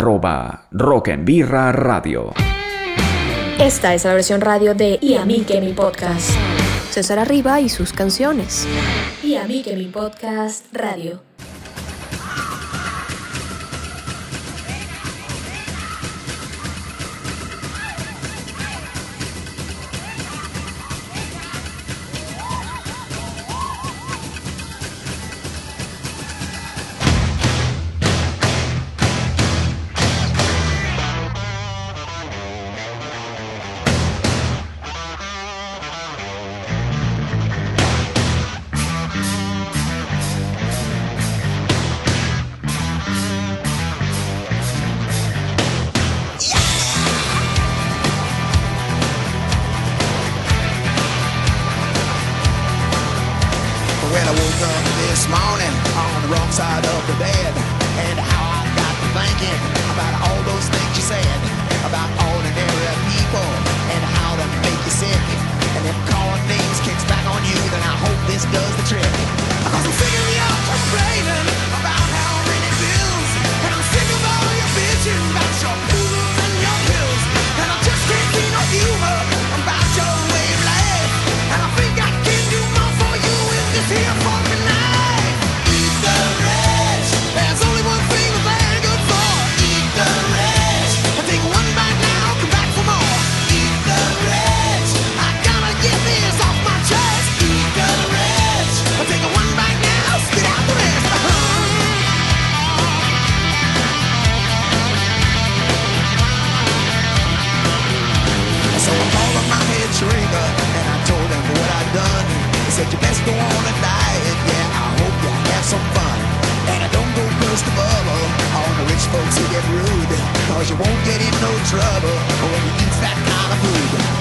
arroba Rock en Birra Radio. Esta es la versión radio de Y a mí que mi podcast. César Arriba y sus canciones. Y a mí que mi podcast radio. won't get in no trouble when you use that kind of food.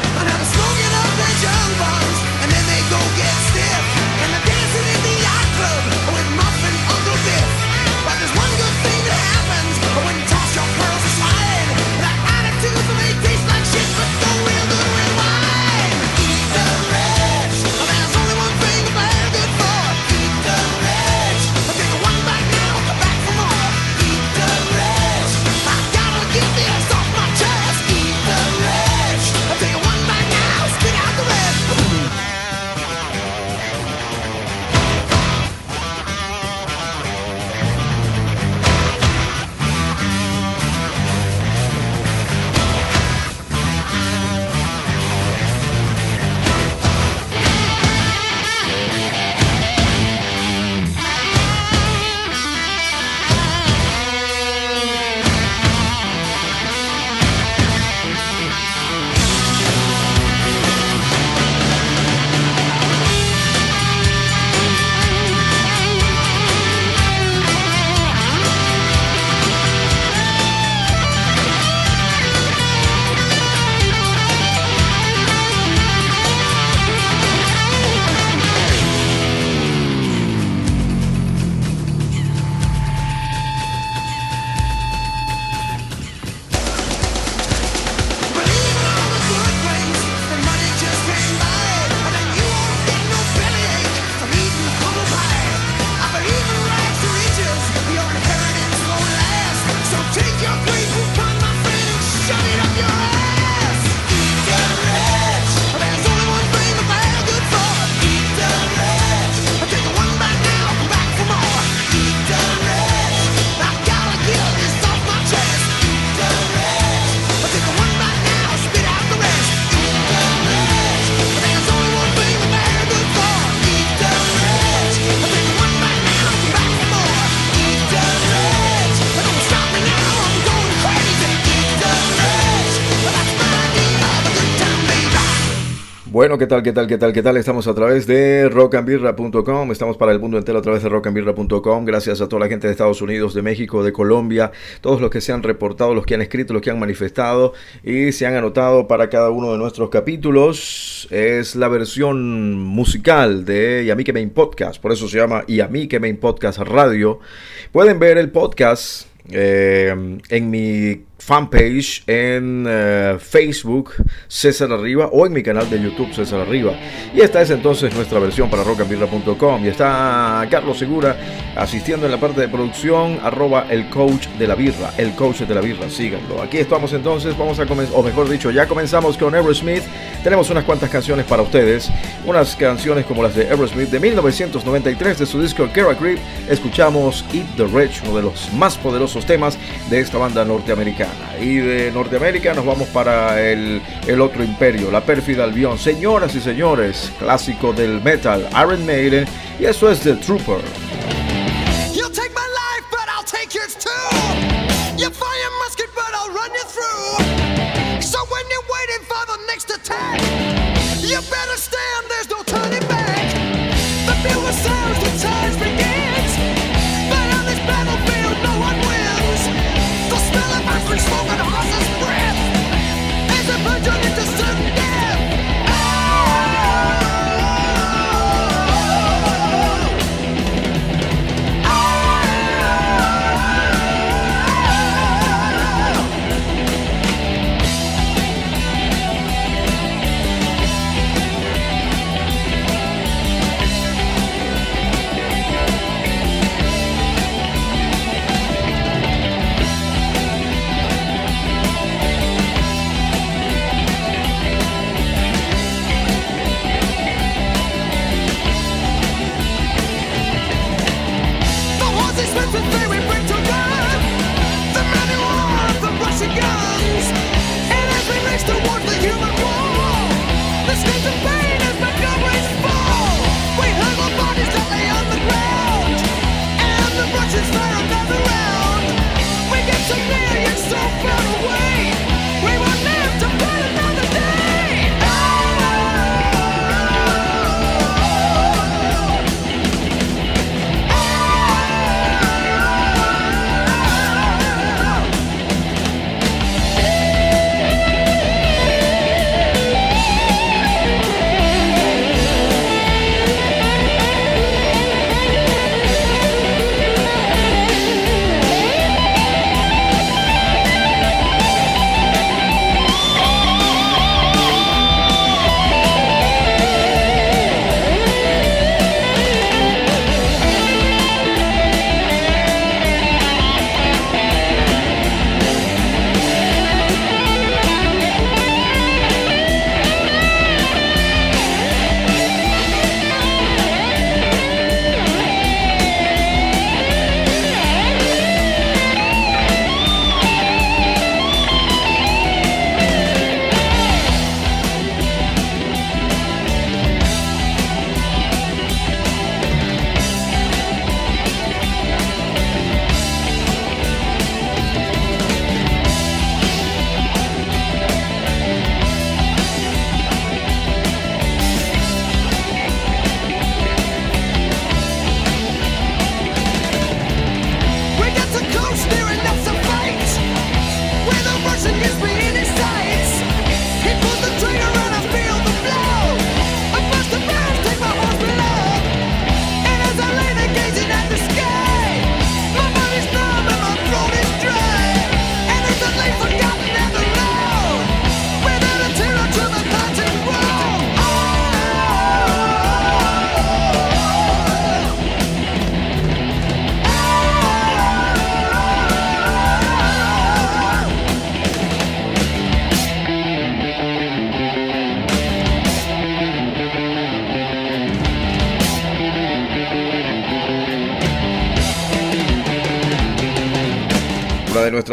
Bueno, ¿qué tal? ¿Qué tal? ¿Qué tal? ¿Qué tal? Estamos a través de rockambirra.com, estamos para el mundo entero a través de rockambirra.com. Gracias a toda la gente de Estados Unidos, de México, de Colombia, todos los que se han reportado, los que han escrito, los que han manifestado y se han anotado para cada uno de nuestros capítulos. Es la versión musical de Y a mí que me podcast, por eso se llama Y a mí que me podcast radio. Pueden ver el podcast eh, en mi fanpage en eh, Facebook César Arriba o en mi canal de YouTube César Arriba. Y esta es entonces nuestra versión para rockandbirra.com y está Carlos Segura asistiendo en la parte de producción arroba el coach de la birra, el coach de la birra, síganlo. Aquí estamos entonces, vamos a comenzar, o mejor dicho, ya comenzamos con Aerosmith. Tenemos unas cuantas canciones para ustedes, unas canciones como las de Aerosmith de 1993 de su disco Kara Creep. Escuchamos Eat the Rich, uno de los más poderosos temas de esta banda norteamericana. Y de Norteamérica nos vamos para el, el otro imperio, la pérfida Albion. Señoras y señores, clásico del metal, Iron Maiden, y eso es The Trooper. You better stand, there's no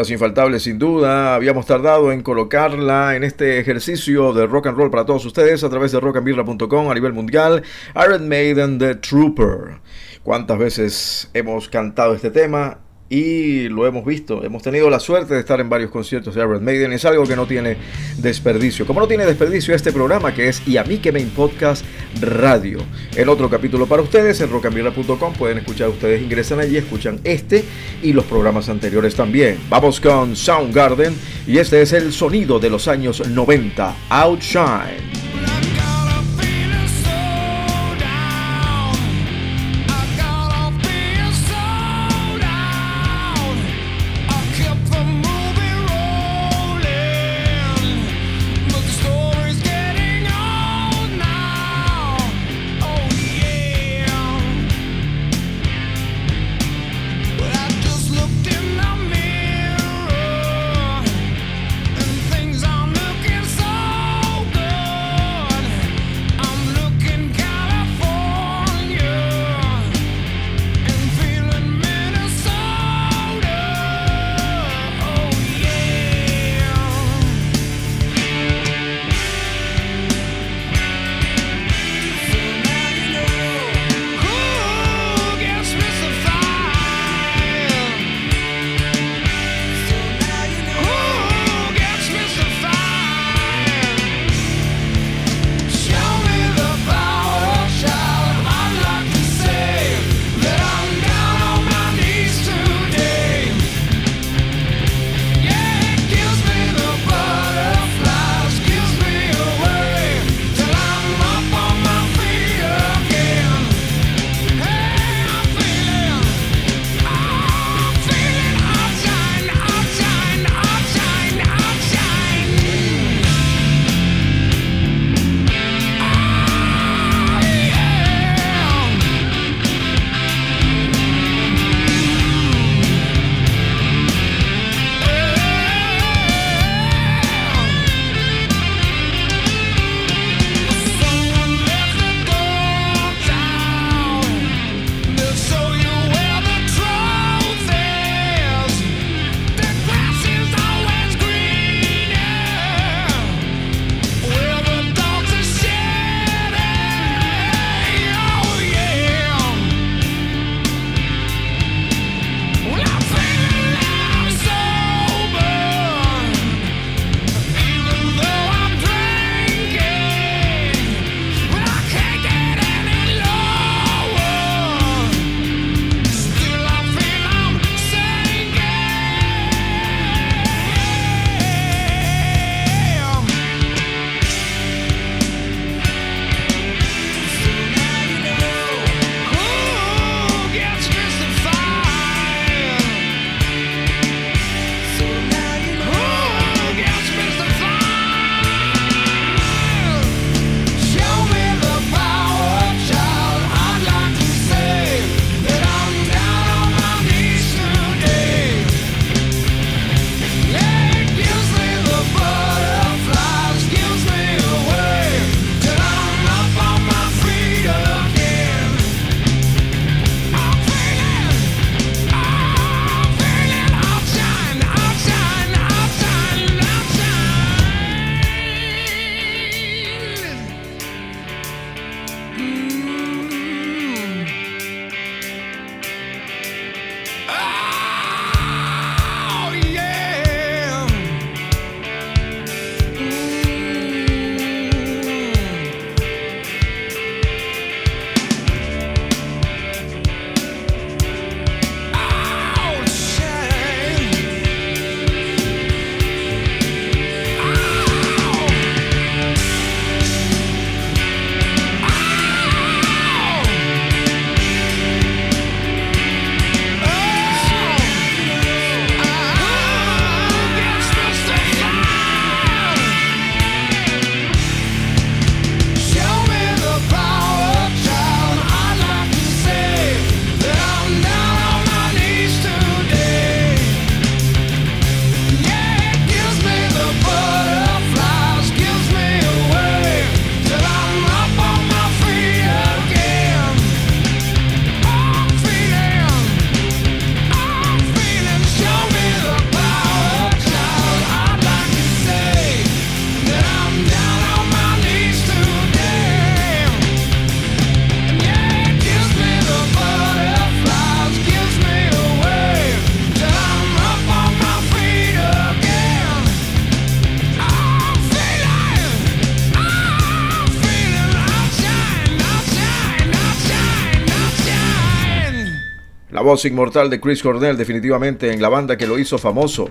Infaltables sin duda, habíamos tardado en colocarla en este ejercicio de rock and roll para todos ustedes a través de rockandbirra.com a nivel mundial, Iron Maiden The Trooper. ¿Cuántas veces hemos cantado este tema? Y lo hemos visto, hemos tenido la suerte de estar en varios conciertos de Iron Maiden. Es algo que no tiene desperdicio. Como no tiene desperdicio este programa que es Y a mí que me podcast radio. El otro capítulo para ustedes en rockandbirra.com pueden escuchar ustedes, ingresan allí, escuchan este y los programas anteriores también. Vamos con Soundgarden y este es el sonido de los años 90, Outshine. La voz inmortal de Chris Cornell definitivamente en la banda que lo hizo famoso.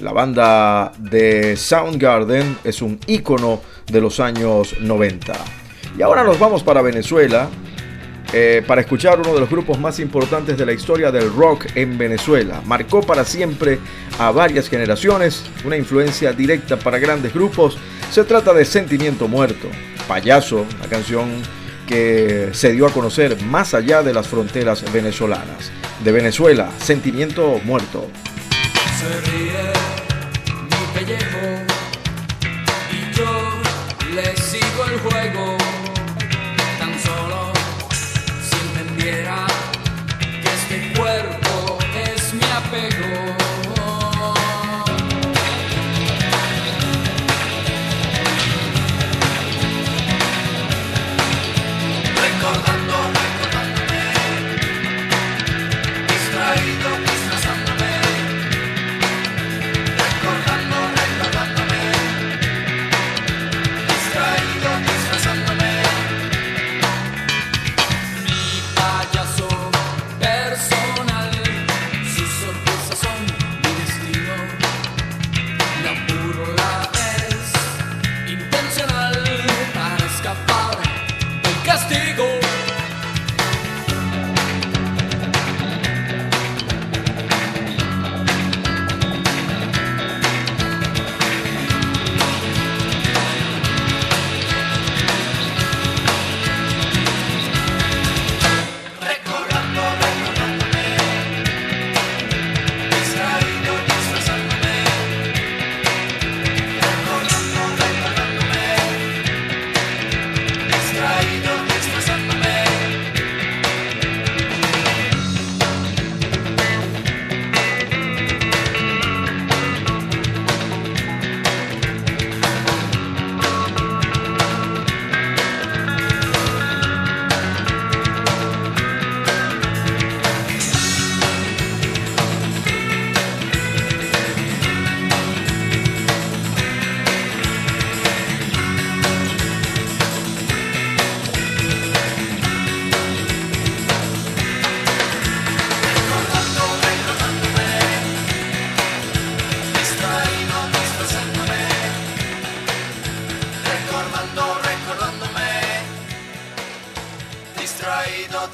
La banda de Soundgarden es un ícono de los años 90. Y ahora nos vamos para Venezuela eh, para escuchar uno de los grupos más importantes de la historia del rock en Venezuela. Marcó para siempre a varias generaciones, una influencia directa para grandes grupos. Se trata de Sentimiento Muerto, Payaso, la canción que se dio a conocer más allá de las fronteras venezolanas. De Venezuela, Sentimiento Muerto.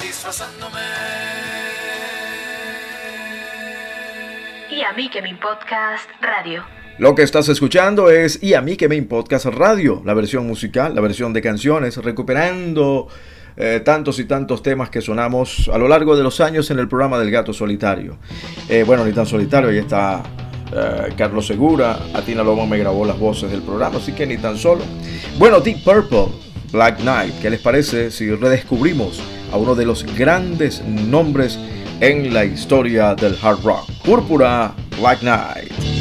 Disfrazándome. Y a mí que mi podcast radio. Lo que estás escuchando es Y a mí que me podcast radio, la versión musical, la versión de canciones, recuperando eh, tantos y tantos temas que sonamos a lo largo de los años en el programa del Gato Solitario. Eh, bueno, ni tan solitario, ahí está eh, Carlos Segura, Atina Lobo me grabó las voces del programa, así que ni tan solo. Bueno, Deep Purple, Black Knight, ¿qué les parece si redescubrimos a uno de los grandes nombres en la historia del hard rock? Púrpura, Black Knight.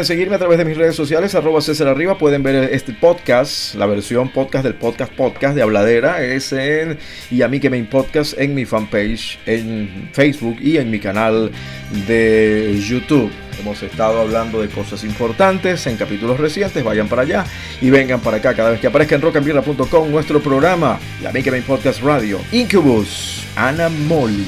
Pueden seguirme a través de mis redes sociales, arroba César Arriba. Pueden ver este podcast, la versión podcast del podcast podcast de Habladera. Es en Y a mí que me podcast en mi fanpage, en Facebook y en mi canal de YouTube. Hemos estado hablando de cosas importantes en capítulos recientes. Vayan para allá y vengan para acá cada vez que aparezca en rockandbirra.com nuestro programa, Y a mí que me podcast radio. Incubus, Ana Molly.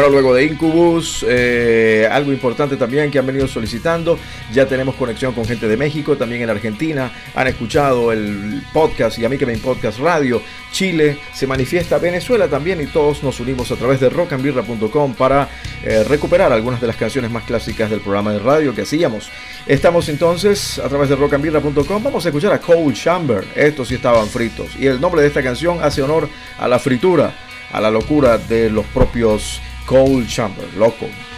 Bueno, luego de Incubus, eh, algo importante también que han venido solicitando, ya tenemos conexión con gente de México, también en Argentina, han escuchado el podcast y a mí que me podcast radio, Chile, se manifiesta Venezuela también y todos nos unimos a través de rockandbirra.com para eh, recuperar algunas de las canciones más clásicas del programa de radio que hacíamos. Estamos entonces a través de rockandbirra.com, vamos a escuchar a Cole Chamber, estos sí estaban fritos, y el nombre de esta canción hace honor a la fritura, a la locura de los propios Cole Chamber, loco.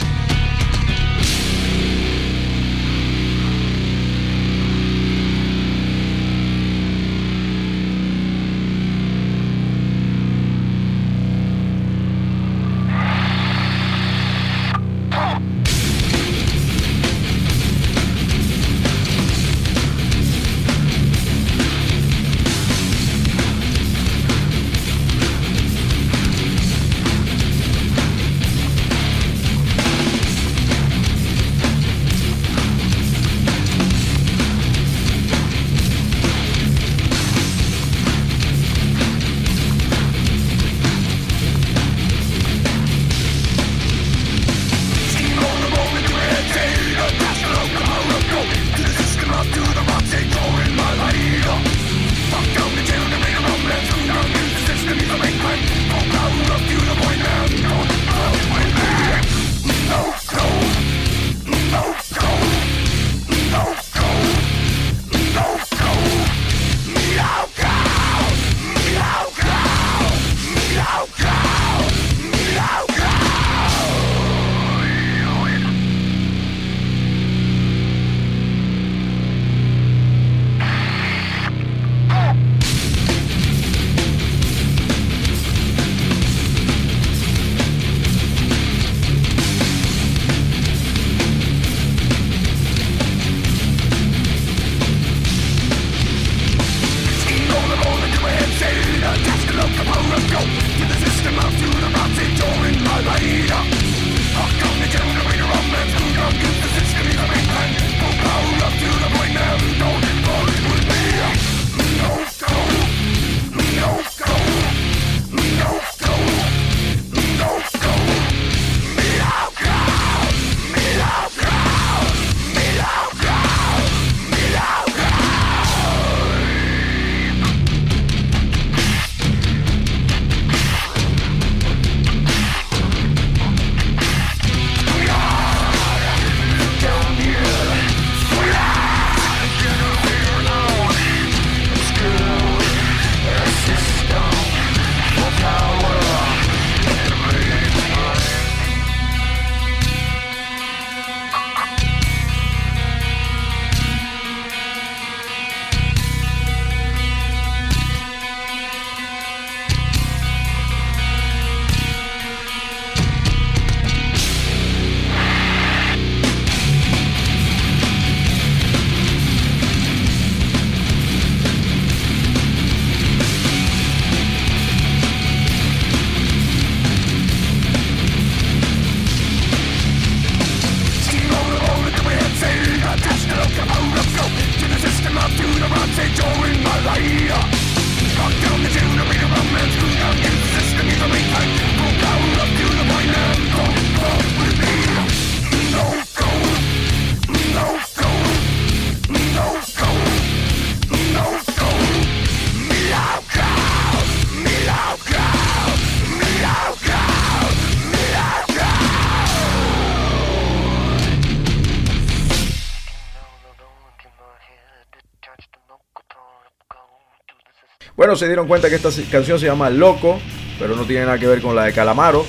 Bueno, se dieron cuenta que esta canción se llama Loco, pero no tiene nada que ver con la de Calamaro.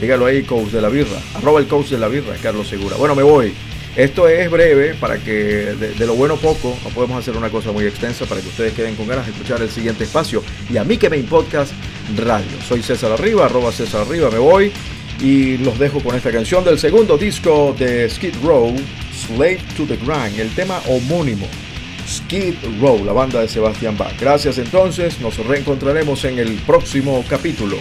Dígalo ahí, coach de la birra. Arroba el coach de la birra, Carlos Segura. Bueno, me voy. Esto es breve para que de, de lo bueno poco, no podemos hacer una cosa muy extensa para que ustedes queden con ganas de escuchar el siguiente espacio. Y a mí que me podcast radio. Soy César Arriba, arroba César Arriba, me voy. Y los dejo con esta canción del segundo disco de Skid Row, Slave to the Grind, el tema homónimo. Skid Row, la banda de Sebastián Bach. Gracias entonces, nos reencontraremos en el próximo capítulo.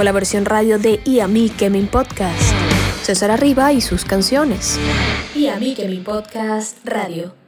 Fue la versión radio de Y a mí que me podcast. César Arriba y sus canciones. Y a mí que mi podcast radio.